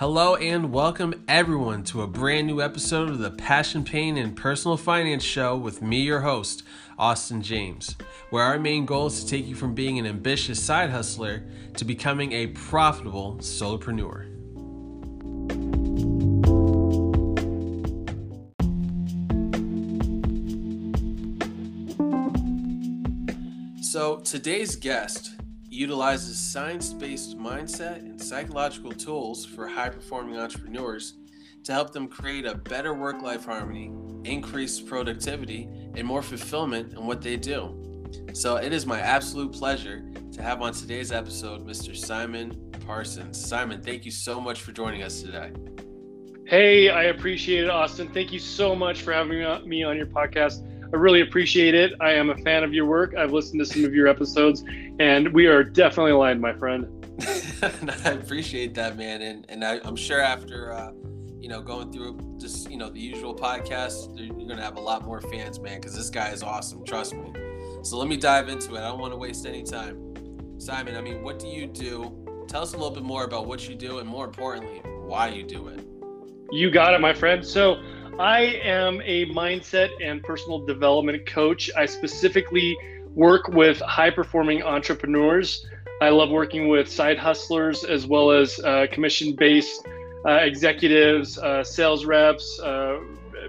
Hello and welcome everyone to a brand new episode of the Passion, Pain, and Personal Finance Show with me, your host, Austin James, where our main goal is to take you from being an ambitious side hustler to becoming a profitable solopreneur. So, today's guest utilizes science based mindset and psychological tools for high performing entrepreneurs to help them create a better work life harmony, increase productivity, and more fulfillment in what they do. So it is my absolute pleasure to have on today's episode Mr. Simon Parsons. Simon, thank you so much for joining us today. Hey, I appreciate it, Austin. Thank you so much for having me on your podcast. I really appreciate it. I am a fan of your work. I've listened to some of your episodes, and we are definitely aligned, my friend. I appreciate that, man, and and I, am sure after uh, you know going through just you know the usual podcast, you're gonna have a lot more fans, man, because this guy is awesome. Trust me. So let me dive into it. I don't want to waste any time. Simon, I mean, what do you do? Tell us a little bit more about what you do, and more importantly, why you do it. You got it, my friend. So I am a mindset and personal development coach. I specifically work with high performing entrepreneurs. I love working with side hustlers as well as uh, commission based uh, executives, uh, sales reps, uh,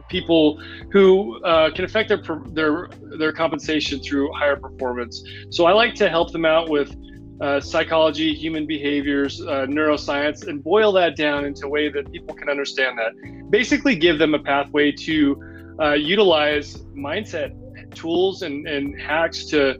people who uh, can affect their, their, their compensation through higher performance. So I like to help them out with uh, psychology, human behaviors, uh, neuroscience, and boil that down into a way that people can understand that. Basically, give them a pathway to uh, utilize mindset tools and, and hacks to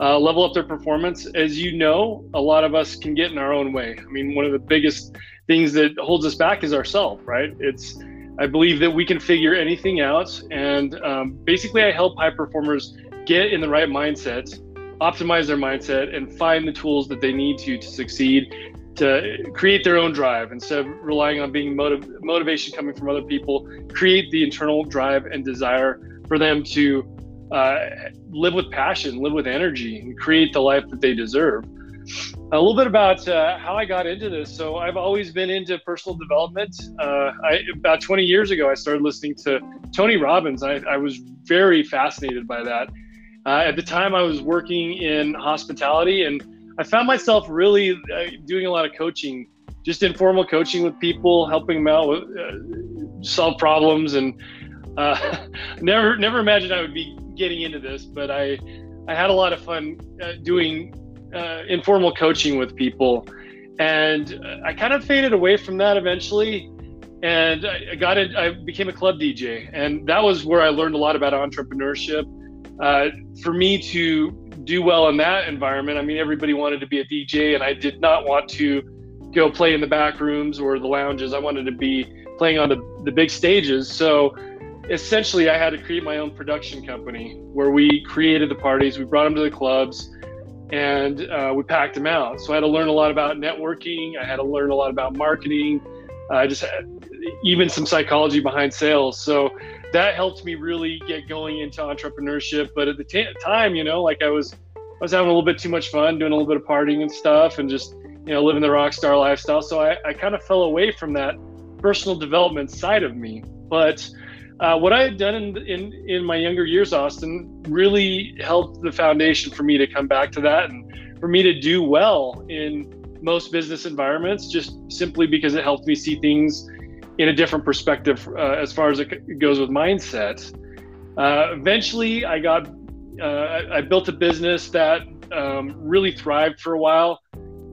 uh, level up their performance. As you know, a lot of us can get in our own way. I mean, one of the biggest things that holds us back is ourselves, right? It's I believe that we can figure anything out, and um, basically, I help high performers get in the right mindset optimize their mindset and find the tools that they need to to succeed to create their own drive. Instead of relying on being motiv- motivation coming from other people create the internal drive and desire for them to uh, live with passion live with energy and create the life that they deserve. A little bit about uh, how i got into this. So i've always been into personal development. Uh, I, about 20 years ago i started listening to tony robbins. I, I was very fascinated by that uh, at the time, I was working in hospitality, and I found myself really uh, doing a lot of coaching, just informal coaching with people, helping them out with uh, solve problems, and uh, never never imagined I would be getting into this, but I I had a lot of fun uh, doing uh, informal coaching with people, and I kind of faded away from that eventually and I got it. I became a club DJ, and that was where I learned a lot about entrepreneurship uh, for me to do well in that environment, I mean, everybody wanted to be a DJ, and I did not want to go play in the back rooms or the lounges. I wanted to be playing on the, the big stages. So essentially, I had to create my own production company where we created the parties, we brought them to the clubs, and uh, we packed them out. So I had to learn a lot about networking, I had to learn a lot about marketing. I uh, just had, even some psychology behind sales. So that helped me really get going into entrepreneurship. But at the t- time, you know, like I was, I was having a little bit too much fun, doing a little bit of partying and stuff, and just you know living the rock star lifestyle. So I, I kind of fell away from that personal development side of me. But uh, what I had done in, in in my younger years, Austin, really helped the foundation for me to come back to that and for me to do well in most business environments, just simply because it helped me see things in a different perspective uh, as far as it goes with mindset. Uh, eventually, I got uh, I built a business that um, really thrived for a while.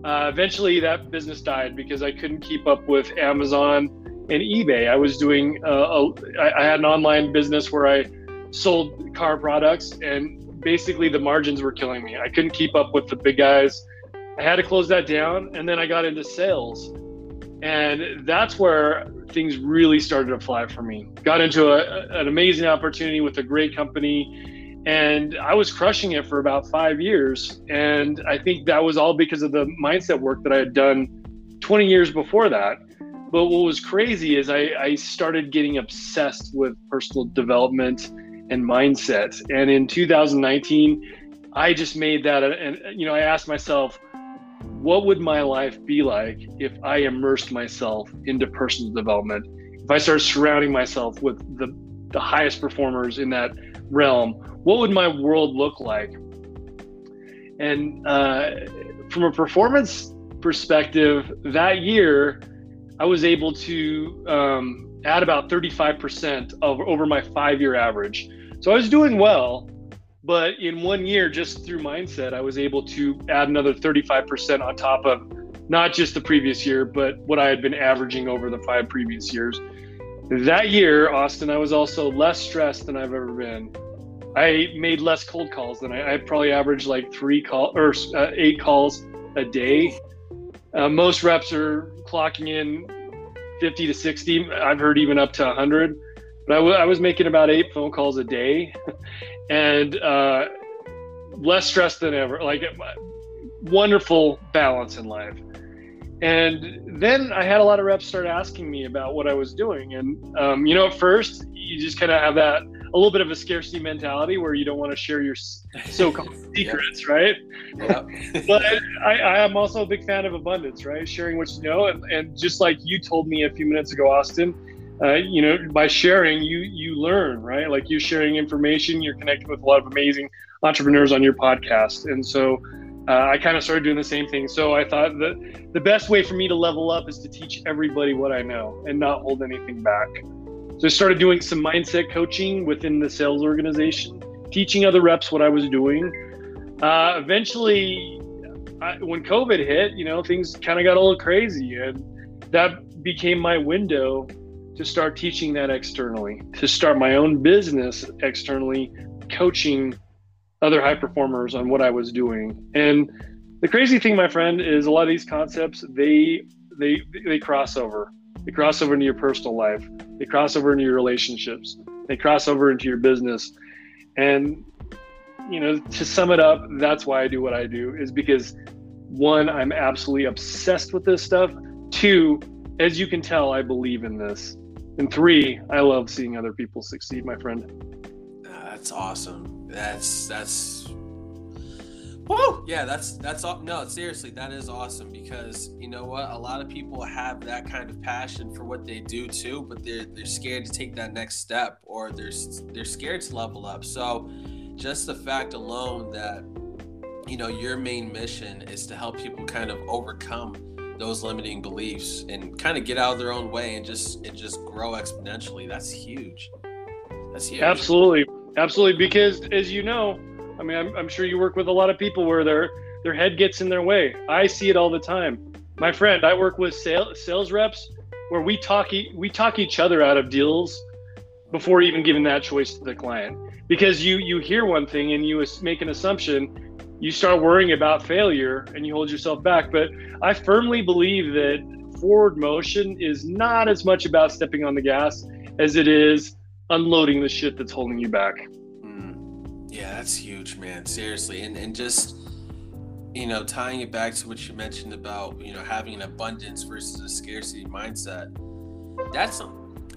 Uh, eventually, that business died because I couldn't keep up with Amazon and eBay. I was doing uh, a, I had an online business where I sold car products, and basically the margins were killing me. I couldn't keep up with the big guys. I had to close that down, and then I got into sales and that's where things really started to fly for me. Got into a, an amazing opportunity with a great company, and I was crushing it for about five years. And I think that was all because of the mindset work that I had done 20 years before that. But what was crazy is I, I started getting obsessed with personal development and mindset. And in 2019, I just made that, and you know, I asked myself, what would my life be like if I immersed myself into personal development? If I started surrounding myself with the, the highest performers in that realm, what would my world look like? And uh, from a performance perspective, that year, I was able to um, add about 35% of over my five year average. So I was doing well, but in one year, just through mindset, I was able to add another 35% on top of not just the previous year, but what I had been averaging over the five previous years. That year, Austin, I was also less stressed than I've ever been. I made less cold calls than I, I probably averaged like three call or uh, eight calls a day. Uh, most reps are clocking in 50 to 60. I've heard even up to 100. But I, w- I was making about eight phone calls a day and uh, less stress than ever. Like wonderful balance in life. And then I had a lot of reps start asking me about what I was doing. And, um, you know, at first, you just kind of have that a little bit of a scarcity mentality where you don't want to share your so-called secrets, right? Yep. but I, I am also a big fan of abundance, right? Sharing what you know, and, and just like you told me a few minutes ago, Austin, uh, you know, by sharing, you you learn, right? Like you're sharing information, you're connecting with a lot of amazing entrepreneurs on your podcast, and so. Uh, I kind of started doing the same thing. So I thought that the best way for me to level up is to teach everybody what I know and not hold anything back. So I started doing some mindset coaching within the sales organization, teaching other reps what I was doing. Uh, eventually, I, when COVID hit, you know, things kind of got a little crazy, and that became my window to start teaching that externally, to start my own business externally, coaching other high performers on what I was doing. And the crazy thing, my friend, is a lot of these concepts they they they cross over. They cross over into your personal life. They cross over into your relationships. They cross over into your business. And, you know, to sum it up, that's why I do what I do is because one, I'm absolutely obsessed with this stuff. Two, as you can tell, I believe in this. And three, I love seeing other people succeed, my friend. That's awesome. That's that's Woo! Yeah, that's that's all. no, seriously, that is awesome because you know what? A lot of people have that kind of passion for what they do too, but they're they're scared to take that next step or they're they're scared to level up. So, just the fact alone that you know your main mission is to help people kind of overcome those limiting beliefs and kind of get out of their own way and just and just grow exponentially. That's huge. That's huge. Absolutely, absolutely. Because as you know I mean, I'm, I'm sure you work with a lot of people where their their head gets in their way. I see it all the time. My friend, I work with sales sales reps where we talk we talk each other out of deals before even giving that choice to the client because you you hear one thing and you make an assumption you start worrying about failure and you hold yourself back but i firmly believe that forward motion is not as much about stepping on the gas as it is unloading the shit that's holding you back hmm. yeah, that's huge, man. Seriously. And and just you know, tying it back to what you mentioned about, you know, having an abundance versus a scarcity mindset. That's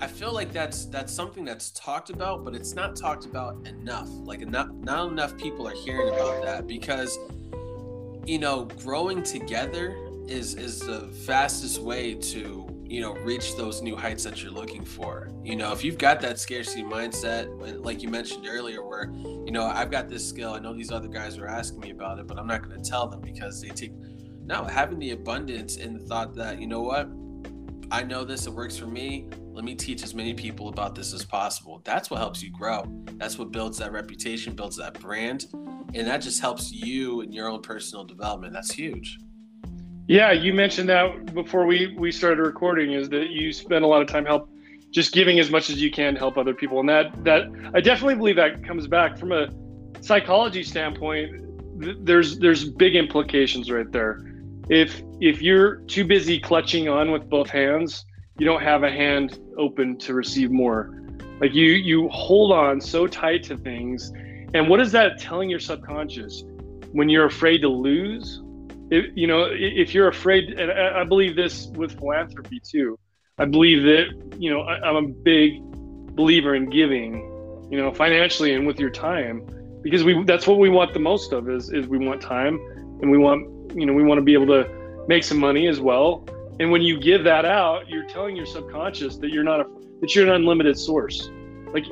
I feel like that's that's something that's talked about, but it's not talked about enough. Like enough not enough people are hearing about that because you know, growing together is is the fastest way to you know reach those new heights that you're looking for. You know if you've got that scarcity mindset like you mentioned earlier where you know i've got this skill i know these other guys are asking me about it but i'm not going to tell them because they take no having the abundance and the thought that you know what? I know this it works for me let me teach as many people about this as possible. That's what helps you grow. That's what builds that reputation builds that brand and that just helps you in your own personal development. That's huge. Yeah, you mentioned that before we we started recording is that you spend a lot of time help just giving as much as you can to help other people. And that that I definitely believe that comes back from a psychology standpoint. There's there's big implications right there. If if you're too busy clutching on with both hands, you don't have a hand open to receive more. Like you you hold on so tight to things and what is that telling your subconscious? When you're afraid to lose, you know, if you're afraid, and I believe this with philanthropy too. I believe that you know I, I'm a big believer in giving, you know, financially and with your time. because we that's what we want the most of is is we want time and we want you know we want to be able to make some money as well and when you give that out you're telling your subconscious that you're not a that you're an unlimited source. Like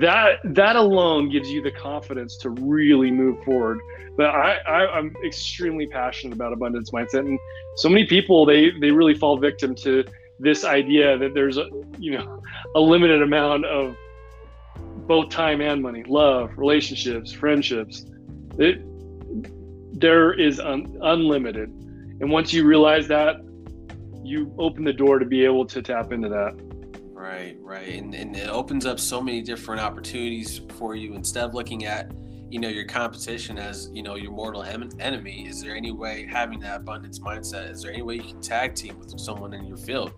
that that alone gives you the confidence to really move forward. But I, I i'm extremely passionate about abundance mindset. And so many people they they really fall victim to this idea that there's a you know a limited amount of both time and money, love, relationships, friendships. It there is un, unlimited, and once you realize that, you open the door to be able to tap into that. Right, right, and and it opens up so many different opportunities for you. Instead of looking at you know your competition as you know your mortal em- enemy is there any way having that abundance mindset is there any way you can tag team with someone in your field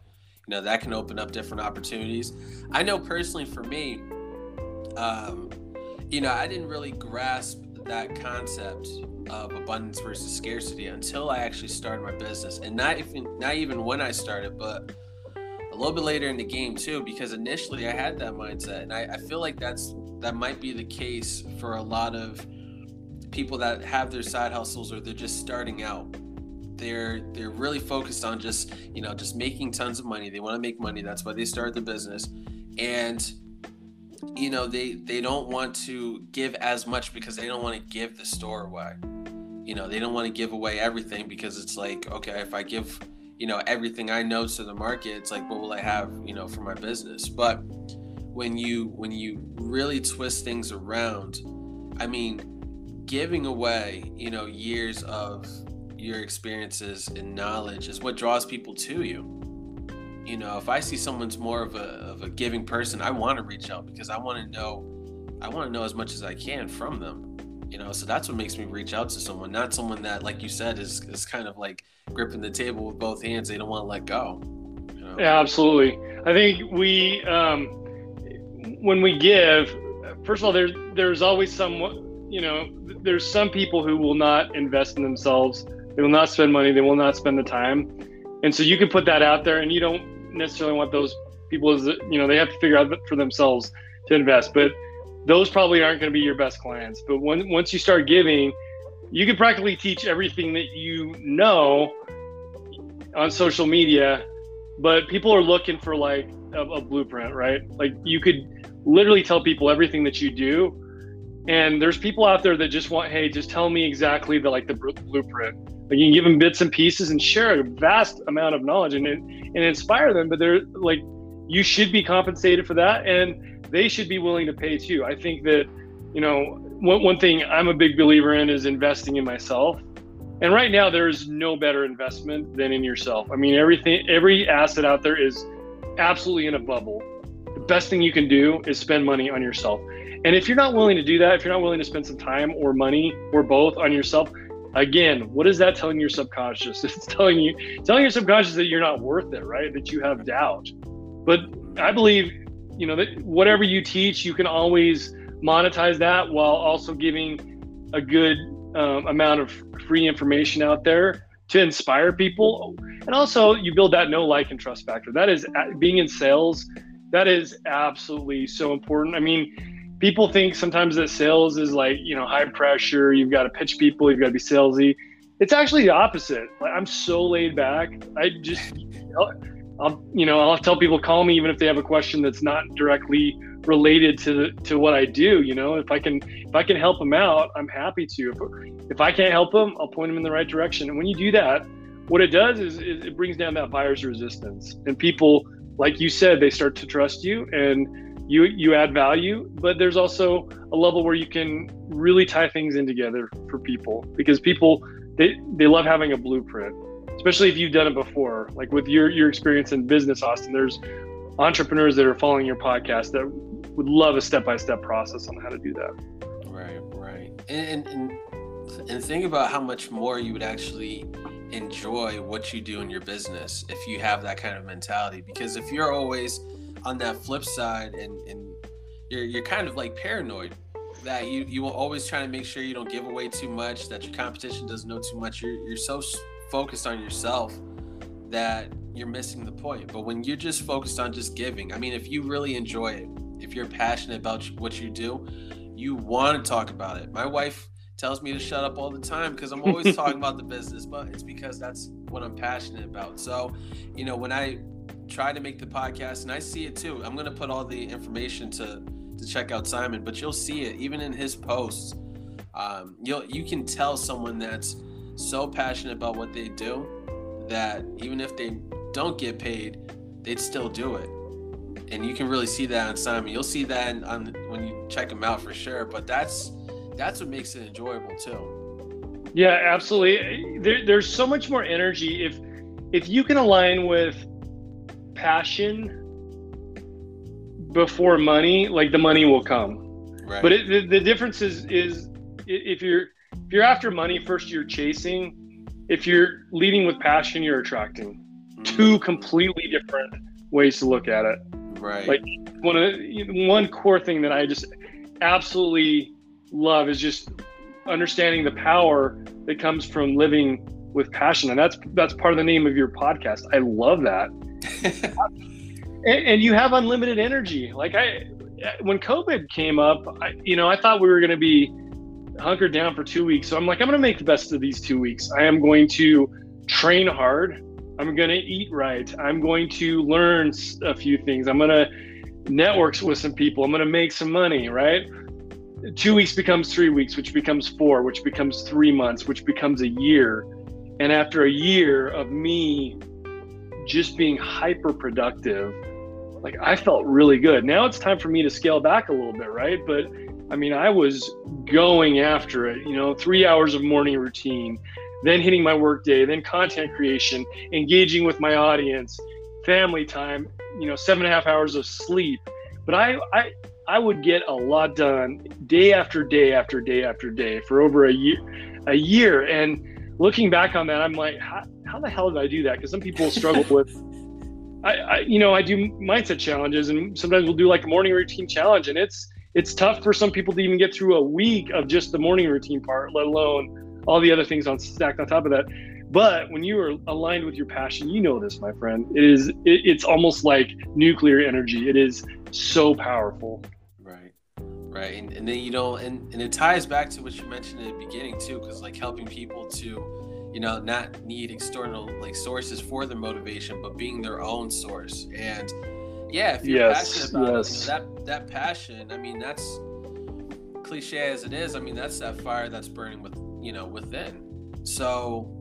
you know that can open up different opportunities i know personally for me um, you know, I didn't really grasp that concept of abundance versus scarcity until I actually started my business, and not even not even when I started, but a little bit later in the game too. Because initially I had that mindset, and I, I feel like that's that might be the case for a lot of people that have their side hustles or they're just starting out. They're they're really focused on just you know just making tons of money. They want to make money. That's why they start the business. And you know they they don't want to give as much because they don't want to give the store away. You know they don't want to give away everything because it's like okay if i give you know everything i know to the market it's like what will i have you know for my business? But when you when you really twist things around i mean giving away you know years of your experiences and knowledge is what draws people to you you know, if I see someone's more of a, of a giving person, I want to reach out because I want to know, I want to know as much as I can from them. You know, so that's what makes me reach out to someone, not someone that, like you said, is is kind of like gripping the table with both hands. They don't want to let go. You know? Yeah, absolutely. I think we, um, when we give, first of all, there's there's always some, you know, there's some people who will not invest in themselves. They will not spend money. They will not spend the time. And so you can put that out there, and you don't necessarily want those people as you know they have to figure out for themselves to invest but those probably aren't going to be your best clients. But when, once you start giving you can practically teach everything that you know on social media but people are looking for like a, a blueprint right? Like you could literally tell people everything that you do and there's people out there that just want hey just tell me exactly the like the blueprint like you can give them bits and pieces and share a vast amount of knowledge and and inspire them. But they're like, you should be compensated for that, and they should be willing to pay too. I think that, you know, one one thing I'm a big believer in is investing in myself. And right now, there is no better investment than in yourself. I mean, everything, every asset out there is absolutely in a bubble. The best thing you can do is spend money on yourself. And if you're not willing to do that, if you're not willing to spend some time or money or both on yourself, again what is that telling your subconscious? It's telling you telling your subconscious that you're not worth it right? That you have doubt. But i believe you know that whatever you teach you can always monetize that while also giving a good um, amount of free information out there to inspire people. And also you build that no like and trust factor. That is being in sales that is absolutely so important. I mean people think sometimes that sales is like you know high pressure you've got to pitch people you've got to be salesy. It's actually the opposite. Like, i'm so laid back. I just I'll, you know i'll tell people call me even if they have a question that's not directly related to to what i do you know? If i can if i can help them out i'm happy to. If, if i can't help them i'll point them in the right direction. And when you do that what it does is, is it brings down that buyer's resistance. And people like you said they start to trust you. And you you add value but there's also a level where you can really tie things in together for people because people they they love having a blueprint especially if you've done it before. Like with your your experience in business austin there's entrepreneurs that are following your podcast that would love a step-by-step process on how to do that. Right right. And and, and think about how much more you would actually enjoy what you do in your business if you have that kind of mentality. Because if you're always on that flip side and and you're you're kind of like paranoid that you you will always try to make sure you don't give away too much that your competition doesn't know too much you're, you're so focused on yourself that you're missing the point but when you're just focused on just giving i mean if you really enjoy it if you're passionate about what you do you want to talk about it. My wife tells me to shut up all the time because I'm always talking about the business, but it's because that's what I'm passionate about. So, you know, when I try to make the podcast and I see it too, I'm going to put all the information to to check out Simon, but you'll see it even in his posts. Um, you'll you can tell someone that's so passionate about what they do that even if they don't get paid, they'd still do it. And you can really see that on Simon. You'll see that on when you check him out for sure. But that's that's what makes it enjoyable too. Yeah, absolutely. There, there's so much more energy if if you can align with passion before money, like the money will come. Right. But it, the, the difference is is if you're if you're after money first, you're chasing. If you're leading with passion, you're attracting. Mm. Two completely different ways to look at it. Right. Like one of the, one core thing that I just absolutely love is just understanding the power that comes from living with passion, and that's that's part of the name of your podcast. I love that. And, and, you have unlimited energy. Like I, when COVID came up, I, you know, I thought we were going to be hunkered down for two weeks. So I'm like, I'm going to make the best of these two weeks. I am going to train hard. I'm going to eat right. I'm going to learn a few things. I'm going to network with some people. I'm going to make some money, right? Two weeks becomes three weeks, which becomes four, which becomes three months, which becomes a year. And after a year of me just being hyper productive, like I felt really good. Now it's time for me to scale back a little bit, right? But I mean, I was going after it, you know, three hours of morning routine, then hitting my workday, then content creation, engaging with my audience, family time, you know, seven and a half hours of sleep. But I, I, I would get a lot done day after day after day after day for over a year, a year. And looking back on that, I'm like, how, how the hell did I do that? Because some people struggle with I, I, you know, I do mindset challenges, and sometimes we'll do like a morning routine challenge, and it's it's tough for some people to even get through a week of just the morning routine part, let alone all the other things on stacked on top of that. But when you are aligned with your passion, you know this, my friend. It is it, it's almost like nuclear energy. It is so powerful. Right, and, and then you know, and and it ties back to what you mentioned in the beginning too, because like helping people to you know not need external like sources for their motivation but being their own source. And yeah if you're yes, passionate about yes. it you know, that that passion i mean that's cliche as it is i mean that's that fire that's burning with you know within. So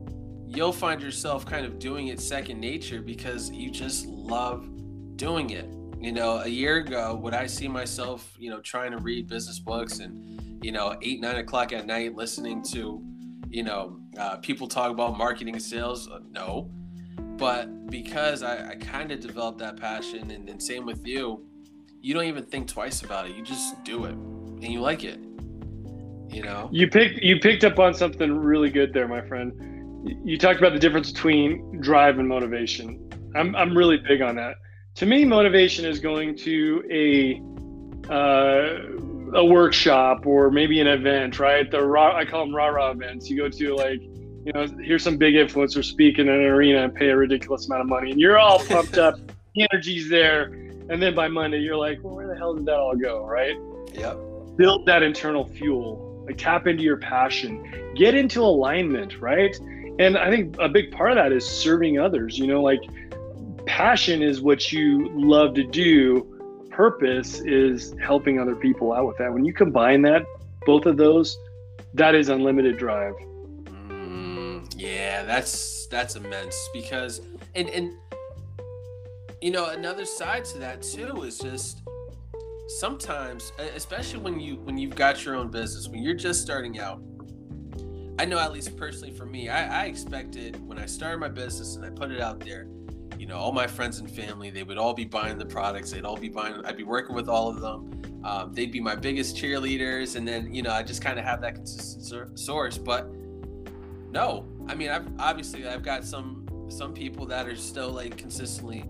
you'll find yourself kind of doing it second nature because you just love doing it you know a year ago would i see myself you know trying to read business books and you know eight nine o'clock at night listening to you know, uh, people talk about marketing and sales. Uh, no, but because I, I kind of developed that passion, and, and same with you, you don't even think twice about it. You just do it, and you like it. You know. You picked you picked up on something really good there, my friend. You talked about the difference between drive and motivation. I'm I'm really big on that. To me, motivation is going to a uh, a workshop or maybe an event, right? The raw, I call them rah rah events. You go to like, you know, here's some big influencer speak in an arena and pay a ridiculous amount of money, and you're all pumped up, the energy's there, and then by Monday you're like, well, where the hell did that all go, right? Yep. Build that internal fuel, like tap into your passion, get into alignment, right? And I think a big part of that is serving others. You know, like passion is what you love to do purpose is helping other people out with that. When you combine that, both of those, that is unlimited drive. Mm, yeah, that's that's immense because and and you know another side to that too is just sometimes especially when you when you've got your own business when you're just starting out i know at least personally for me i, I expected when i started my business and i put it out there you know, all my friends and family, they would all be buying the products. They'd all be buying. I'd be working with all of them. Um, they'd be my biggest cheerleaders, and then you know, I just kind of have that consistent source. But no, I mean, I've obviously I've got some some people that are still like consistently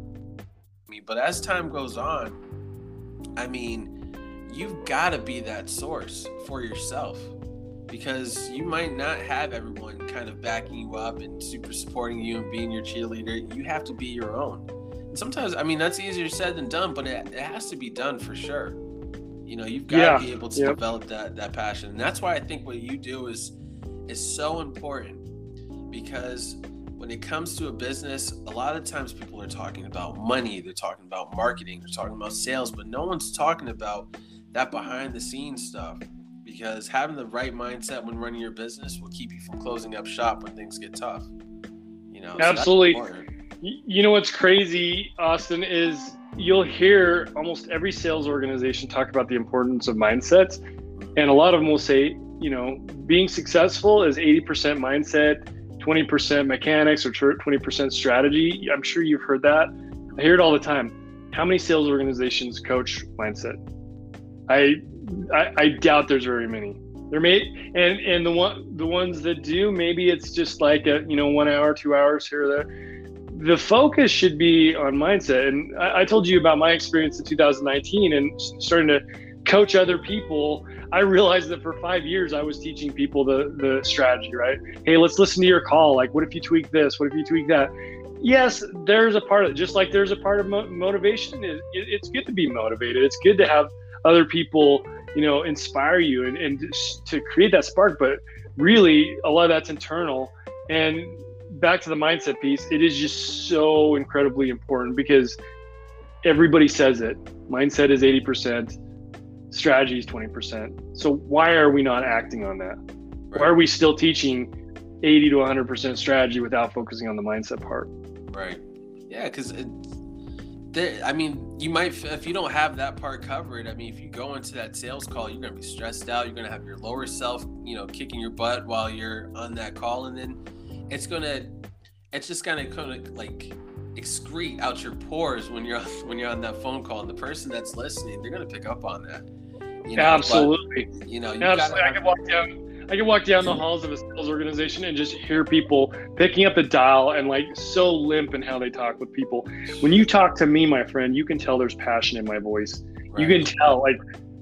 me. But as time goes on, I mean, you've got to be that source for yourself because you might not have everyone kind of backing you up and super supporting you and being your cheerleader. You have to be your own. And sometimes, I mean, that's easier said than done, but it, it has to be done for sure. You know, you've got to be able to yep. develop that that passion, and that's why I think what you do is is so important because when it comes to a business, a lot of times people are talking about money, they're talking about marketing, they're talking about sales, but no one's talking about that behind the scenes stuff because having the right mindset when running your business will keep you from closing up shop when things get tough. You know, absolutely. So you know what's crazy, Austin, is you'll hear almost every sales organization talk about the importance of mindsets. And a lot of them will say, you know, being successful is 80% mindset, 20% mechanics, or 20% strategy. I'm sure you've heard that. I hear it all the time. How many sales organizations coach mindset? I, I, I doubt there's very many. There may and and the one the ones that do, maybe it's just like a you know one hour, two hours here or there the focus should be on mindset. And I, I, told you about my experience in 2019 and starting to coach other people. I realized that for five years I was teaching people the the strategy, right? Hey, let's listen to your call. Like, what if you tweak this? What if you tweak that? Yes, there's a part of it. Just like there's a part of mo- motivation. It, it, it's good to be motivated. It's good to have other people, you know, inspire you and, and to create that spark. But really, a lot of that's internal. And back to the mindset piece, it is just so incredibly important because everybody says it. Mindset is 80%, strategy is 20%. So why are we not acting on that? Right. Why are we still teaching 80 to 100% strategy without focusing on the mindset part? Right. Yeah, because I mean, you might if you don't have that part covered. I mean, if you go into that sales call, you're gonna be stressed out. You're gonna have your lower self, you know, kicking your butt while you're on that call, and then it's gonna it's just gonna kind of like excrete out your pores when you're when you're on that phone call and the person that's listening they're gonna pick up on that you know? absolutely but, you know you absolutely. i can walk down um, I can walk down the halls of a sales organization and just hear people picking up the dial and like so limp in how they talk with people. When you talk to me, my friend, you can tell there's passion in my voice. Right. You can tell, like,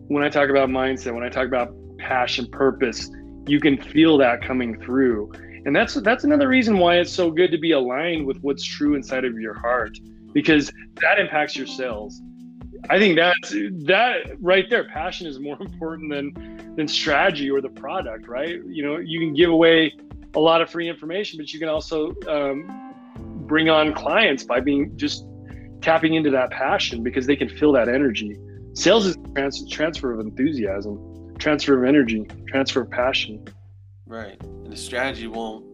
when I talk about mindset, when I talk about passion, purpose, you can feel that coming through and that's that's another reason why it's so good to be aligned with what's true inside of your heart because that impacts your sales i think that's that right there passion is more important than than strategy or the product right you know you can give away a lot of free information but you can also um, bring on clients by being just tapping into that passion because they can feel that energy sales is trans- transfer of enthusiasm transfer of energy transfer of passion Right. And the strategy won't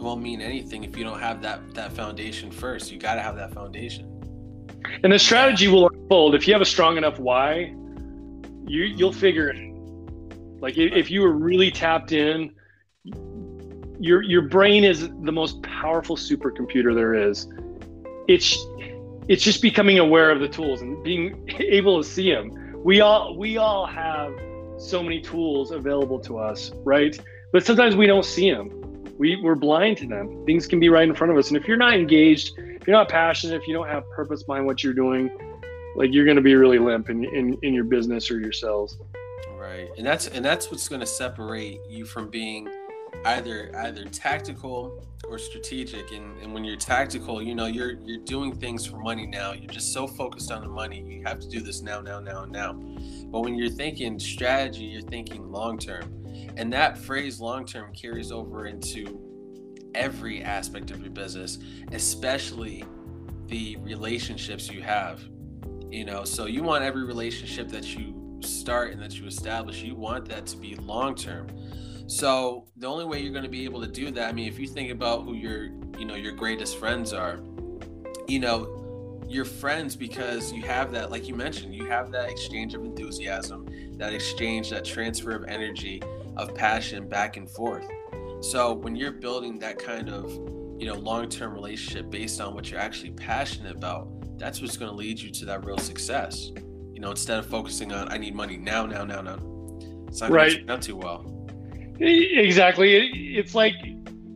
won't mean anything if you don't have that that foundation first. You got to have that foundation. And the strategy will unfold if you have a strong enough why. You you'll figure it. Like if, you were really tapped in, your your brain is the most powerful supercomputer there is. It's it's just becoming aware of the tools and being able to see them. We all we all have so many tools available to us, right? but sometimes we don't see them. We, we're blind to them. Things can be right in front of us. And if you're not engaged, if you're not passionate, if you don't have purpose behind what you're doing, like you're going to be really limp in, in, in your business or your sales. Right. And that's, and that's what's going to separate you from being either, either tactical or strategic. And, and when you're tactical, you know, you're, you're doing things for money now. You're just so focused on the money. You have to do this now, now, now, now. But when you're thinking strategy, you're thinking long term and that phrase long term carries over into every aspect of your business, especially the relationships you have. You know, so you want every relationship that you start and that you establish, you want that to be long term. So the only way you're going to be able to do that, I mean, if you think about who your, you know, your greatest friends are, you know, your friends because you have that, like you mentioned, you have that exchange of enthusiasm, that exchange, that transfer of energy, of passion back and forth. So when you're building that kind of, you know, long-term relationship based on what you're actually passionate about, that's what's going to lead you to that real success. You know, instead of focusing on I need money now, now, now, now. It's not right. not too well. Exactly. It's like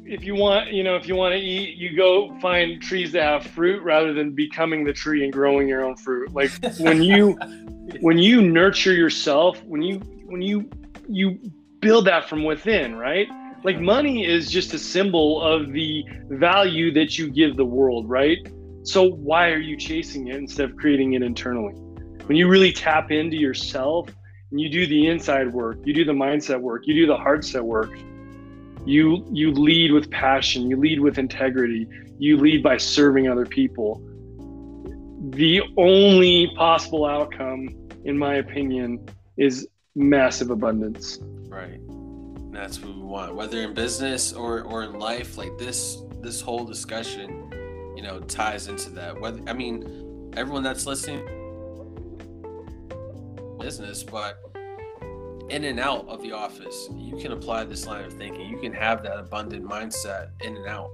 if you want, you know, if you want to eat, you go find trees that have fruit rather than becoming the tree and growing your own fruit. Like when you when you nurture yourself, when you when you you build that from within, right? Like money is just a symbol of the value that you give the world, right? So why are you chasing it instead of creating it internally? When you really tap into yourself and you do the inside work, you do the mindset work, you do the hard set work. You you lead with passion, you lead with integrity, you lead by serving other people. The only possible outcome, in my opinion, is massive abundance. Right. That's what we want. Whether in business or, or in life, like this this whole discussion, you know, ties into that. Whether I mean, everyone that's listening business, but in and out of the office, you can apply this line of thinking. You can have that abundant mindset in and out.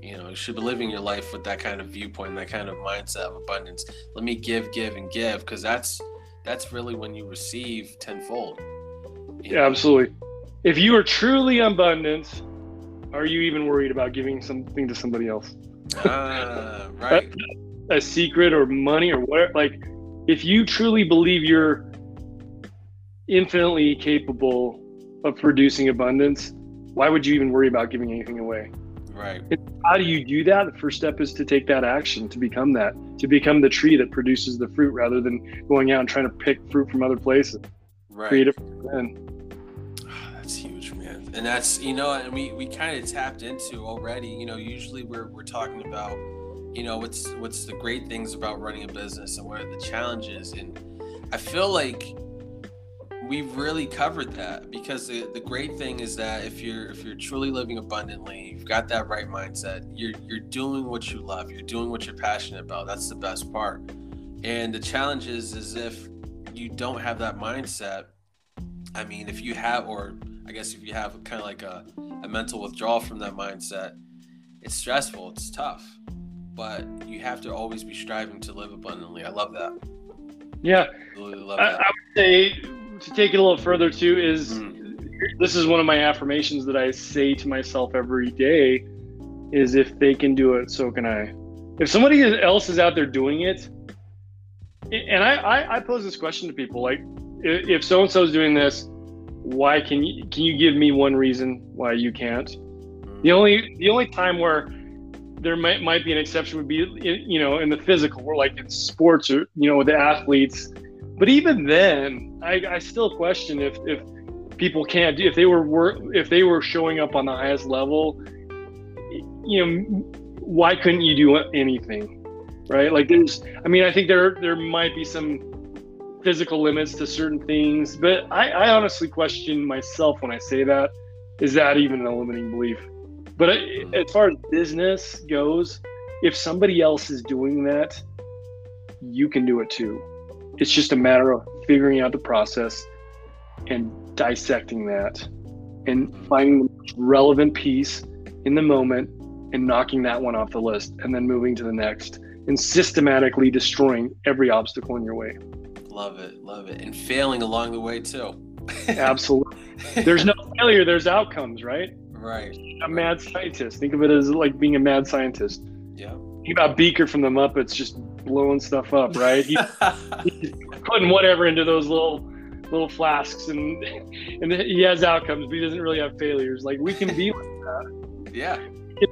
You know, you should be living your life with that kind of viewpoint, that kind of mindset of abundance. Let me give, give, and give, because that's that's really when you receive tenfold. Yeah, absolutely. If you are truly abundant, are you even worried about giving something to somebody else? Ah, right. a, a secret or money or whatever. Like, if you truly believe you're infinitely capable of producing abundance, why would you even worry about giving anything away? Right. how do you do that? The first step is to take that action to become that, to become the tree that produces the fruit rather than going out and trying to pick fruit from other places. Right. Create it that's huge, man. And that's, you know, and we, we kind of tapped into already, you know, usually we're, we're talking about, you know, what's, what's the great things about running a business and what are the challenges. And I feel like we've really covered that because the, the great thing is that if you're if you're truly living abundantly you've got that right mindset you're you're doing what you love you're doing what you're passionate about that's the best part and the challenge is is if you don't have that mindset i mean if you have or i guess if you have kind of like a, a mental withdrawal from that mindset it's stressful it's tough but you have to always be striving to live abundantly i love that yeah really love I, that. I would say to take it a little further too is mm. this is one of my affirmations that I say to myself every day is if they can do it, so can I. If somebody else is out there doing it, and I, I, I pose this question to people like, if so and so is doing this, why can you can you give me one reason why you can't? The only the only time where there might might be an exception would be you know in the physical, where like in sports or you know with the athletes but even then, I, I still question if if people can't do if they were work if they were showing up on the highest level. You know, why couldn't you do anything, right? Like there's, I mean, I think there there might be some physical limits to certain things, but I, I honestly question myself when I say that. Is that even a limiting belief? But hmm. as far as business goes, if somebody else is doing that, you can do it too. It's just a matter of figuring out the process and dissecting that and finding the most relevant piece in the moment and knocking that one off the list and then moving to the next and systematically destroying every obstacle in your way. Love it. Love it. And failing along the way too. Absolutely. There's no failure, there's outcomes, right? Right. A right. mad scientist. Think of it as like being a mad scientist. Yeah. Think about Beaker from the Muppets just blowing stuff up, right? He, he's putting whatever into those little little flasks, and and he has outcomes, but he doesn't really have failures. Like we can be like that. Yeah.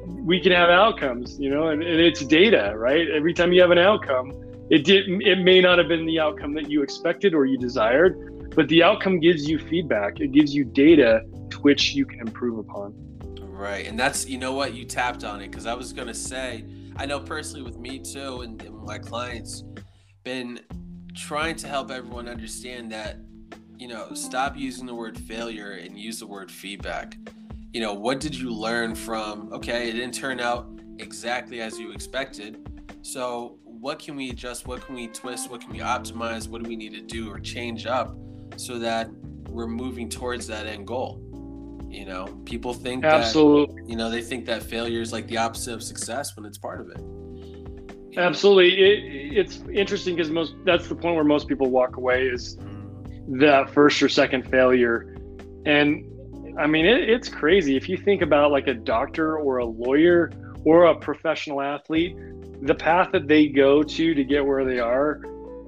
We can have outcomes, you know, and, and it's data, right? Every time you have an outcome, it did it may not have been the outcome that you expected or you desired, but the outcome gives you feedback. It gives you data to which you can improve upon. Right. And that's you know what you tapped on it because I was gonna say I know personally with me too, and, and my clients, been trying to help everyone understand that, you know, stop using the word failure and use the word feedback. You know, what did you learn from? Okay, it didn't turn out exactly as you expected. So, what can we adjust? What can we twist? What can we optimize? What do we need to do or change up so that we're moving towards that end goal? You know, people think absolutely. That, you know, they think that failure is like the opposite of success when it's part of it. Absolutely, it, it's interesting because most that's the point where most people walk away is mm. that first or second failure, and I mean it, it's crazy if you think about like a doctor or a lawyer or a professional athlete, the path that they go to to get where they are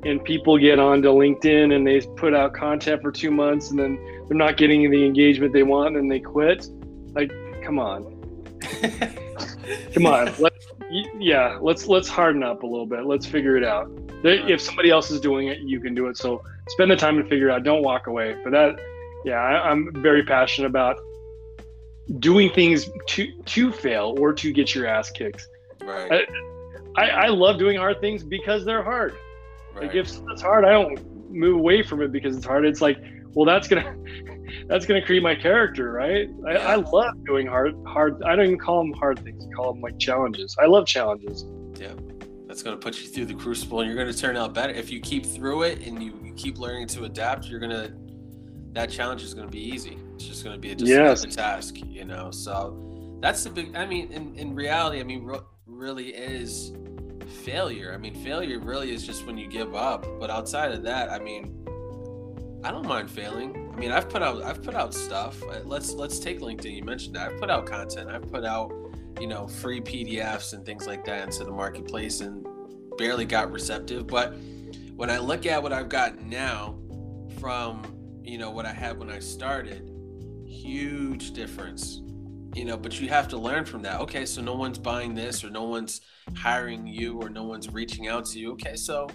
and people get onto LinkedIn and they put out content for two months and then they're not getting the engagement they want and they quit. Like, come on. come on. Let's, yeah, let's let's harden up a little bit. Let's figure it out. If somebody else is doing it, you can do it. So spend the time to figure it out. Don't walk away. But that, yeah, I, I'm very passionate about doing things to to fail or to get your ass kicked. Right. I, I, I love doing hard things because they're hard. Right. Like if it's hard, I don't move away from it because it's hard. It's like, well, that's gonna that's gonna create my character, right? I, I love doing hard hard. I don't even call them hard things. I call them like challenges. I love challenges. Yeah. That's going to put you through the crucible and you're going to turn out better. If you keep through it and you, you keep learning to adapt, you're going to, that challenge is going to be easy. It's just going to be a just Yes. another task, you know? So that's the big, I mean, in, in reality, I mean, ro- really is failure. I mean, failure really is just when you give up. But outside of that, I mean, I don't mind failing. I mean, I've put out I've put out stuff. Uh, Let's let's take LinkedIn. You mentioned that. I've put out content. I've put out, you know, free PDFs and things like that into the marketplace and barely got receptive. But when I look at what I've got now from, you know, what I had when I started, huge difference. You know, but you have to learn from that. Okay, so no one's buying this or no one's hiring you or no one's reaching out to you. Okay, so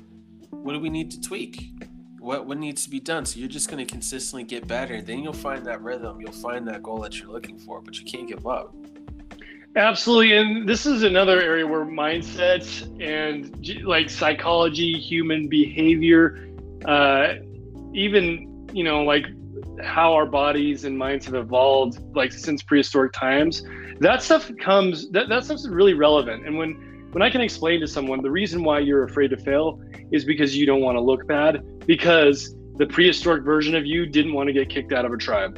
what do we need to tweak? What what needs to be done? So you're just going to consistently get better. Then you'll find that rhythm. You'll find that goal that you're looking for. But you can't give up. Absolutely, and this is another area where mindsets and like psychology, human behavior, uh, even you know like how our bodies and minds have evolved like since prehistoric times. That stuff comes that that stuff's really relevant. And when when I can explain to someone the reason why you're afraid to fail is because you don't want to look bad because the prehistoric version of you didn't want to get kicked out of a tribe,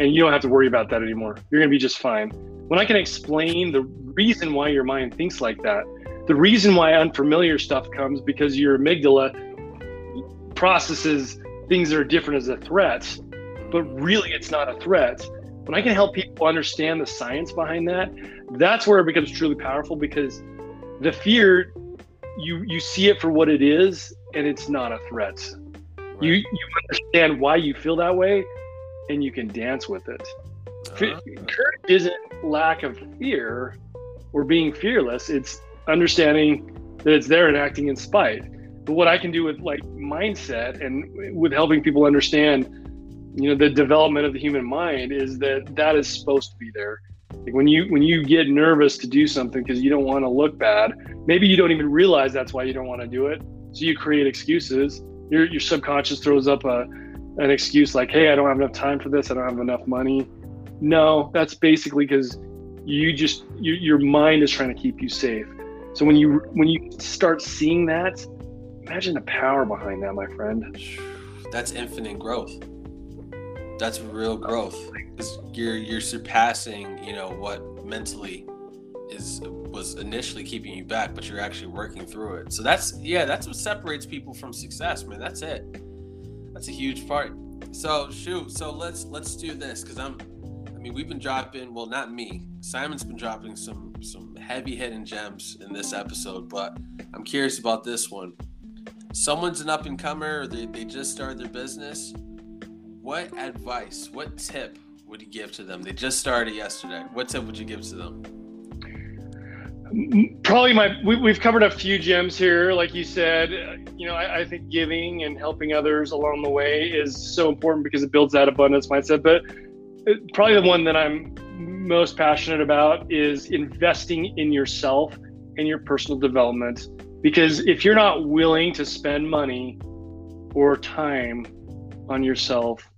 and you don't have to worry about that anymore. You're gonna be just fine when I can explain the reason why your mind thinks like that, the reason why unfamiliar stuff comes because your amygdala processes things that are different as a threat, but really it's not a threat. When I can help people understand the science behind that, that's where it becomes truly powerful because the fear you you see it for what it is and it's not a threat. You Right. you understand why you feel that way and you can dance with it. Fe- Uh, courage isn't lack of fear or being fearless it's understanding that it's there and acting in spite but what i can do with like mindset and with helping people understand you know the development of the human mind is that that is supposed to be there. Like when you when you get nervous to do something because you don't want to look bad maybe you don't even realize that's why you don't want to do it. So you create excuses. Your, your subconscious throws up a an excuse like hey i don't have enough time for this. I don't have enough money. No, that's basically because you just you, your mind is trying to keep you safe. So when you when you start seeing that, imagine the power behind that, my friend. that's infinite growth. That's real oh, growth. 'Cause You're you're surpassing, you know, what mentally is was initially keeping you back, but you're actually working through it. So that's yeah, that's what separates people from success, man. That's it. That's a huge part. So shoot, so let's let's do this because I'm I mean we've been dropping well not me. Simon's been dropping some some heavy hitting gems in this episode, but I'm curious about this one. Someone's an up and comer or they, they just started their business. What advice, what tip would you give to them? They just started yesterday. What tip would you give to them? Probably my we, we've covered a few gems here, like you said. You know, I, I think giving and helping others along the way is so important because it builds that abundance mindset. But uh, probably the one that I'm most passionate about is investing in yourself and your personal development. Because if you're not willing to spend money or time on yourself,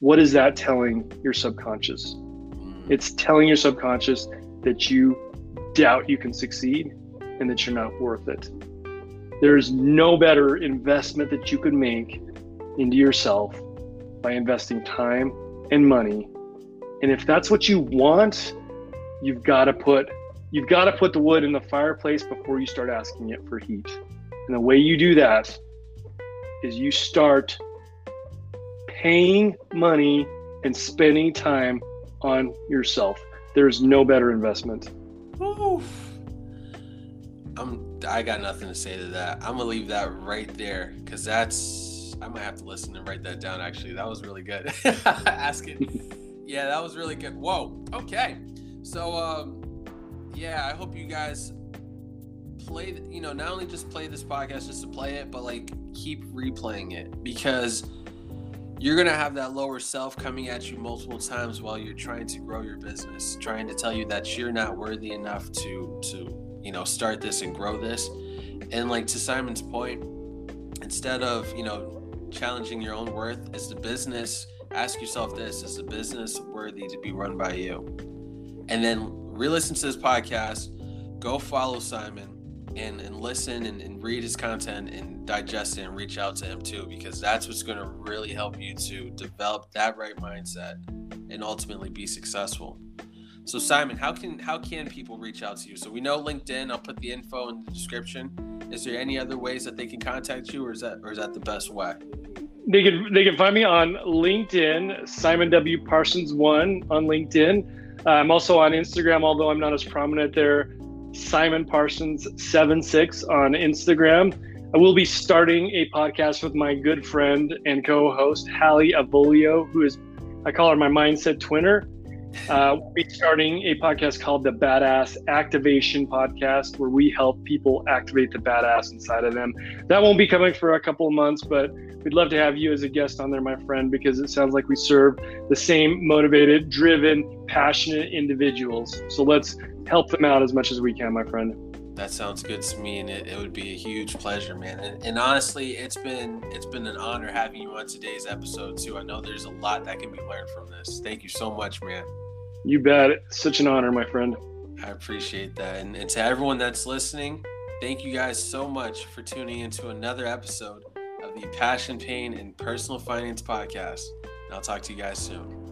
what is that telling your subconscious? Mm, It's telling your subconscious that you doubt you can succeed and that you're not worth it. There's no better investment that you could make into yourself by investing time and money. And if that's what you want, you've got to put you've got to put the wood in the fireplace before you start asking it for heat. And the way you do that is you start paying money and spending time on yourself. There's no better investment. Oof. I'm I got nothing to say to that. I'm gonna leave that right there because that's I might have to listen and write that down actually. That was really good. Asking. Yeah, that was really good. Whoa. Okay. So um yeah, I hope you guys play, you know, not only just play this podcast just to play it, but like keep replaying it because you're going to have that lower self coming at you multiple times while you're trying to grow your business, trying to tell you that you're not worthy enough to to, you know, start this and grow this. And like to Simon's point, instead of, you know, challenging your own worth, is the business ask yourself this, is the business worthy to be run by you? And then re-listen to this podcast, go follow Simon and, and listen and, and read his content and digest it and reach out to him too, because that's what's going to really help you to develop that right mindset and ultimately be successful. So Simon, how can how can people reach out to you? So we know LinkedIn. I'll put the info in the description. Is there any other ways that they can contact you, or is that or is that the best way? They can they can find me on LinkedIn, Simon W Parsons one on LinkedIn. I'm also on Instagram, although I'm not as prominent there. Simon Parsons seven six on Instagram. I will be starting a podcast with my good friend and co-host Hallie Avolio, who is I call her my mindset twinner. Uh, we'll be starting a podcast called the Badass Activation Podcast, where we help people activate the badass inside of them. That won't be coming for a couple of months, but we'd love to have you as a guest on there, my friend, because it sounds like we serve the same motivated, driven, passionate individuals. So let's help them out as much as we can, my friend. That sounds good to me, and it, it would be a huge pleasure, man. And, and honestly, it's been it's been an honor having you on today's episode too. I know there's a lot that can be learned from this. Thank you so much, man. You bet. Such an honor, my friend. I appreciate that. And, and to everyone that's listening, thank you guys so much for tuning into another episode of the Passion, Pain, and Personal Finance Podcast. And I'll talk to you guys soon.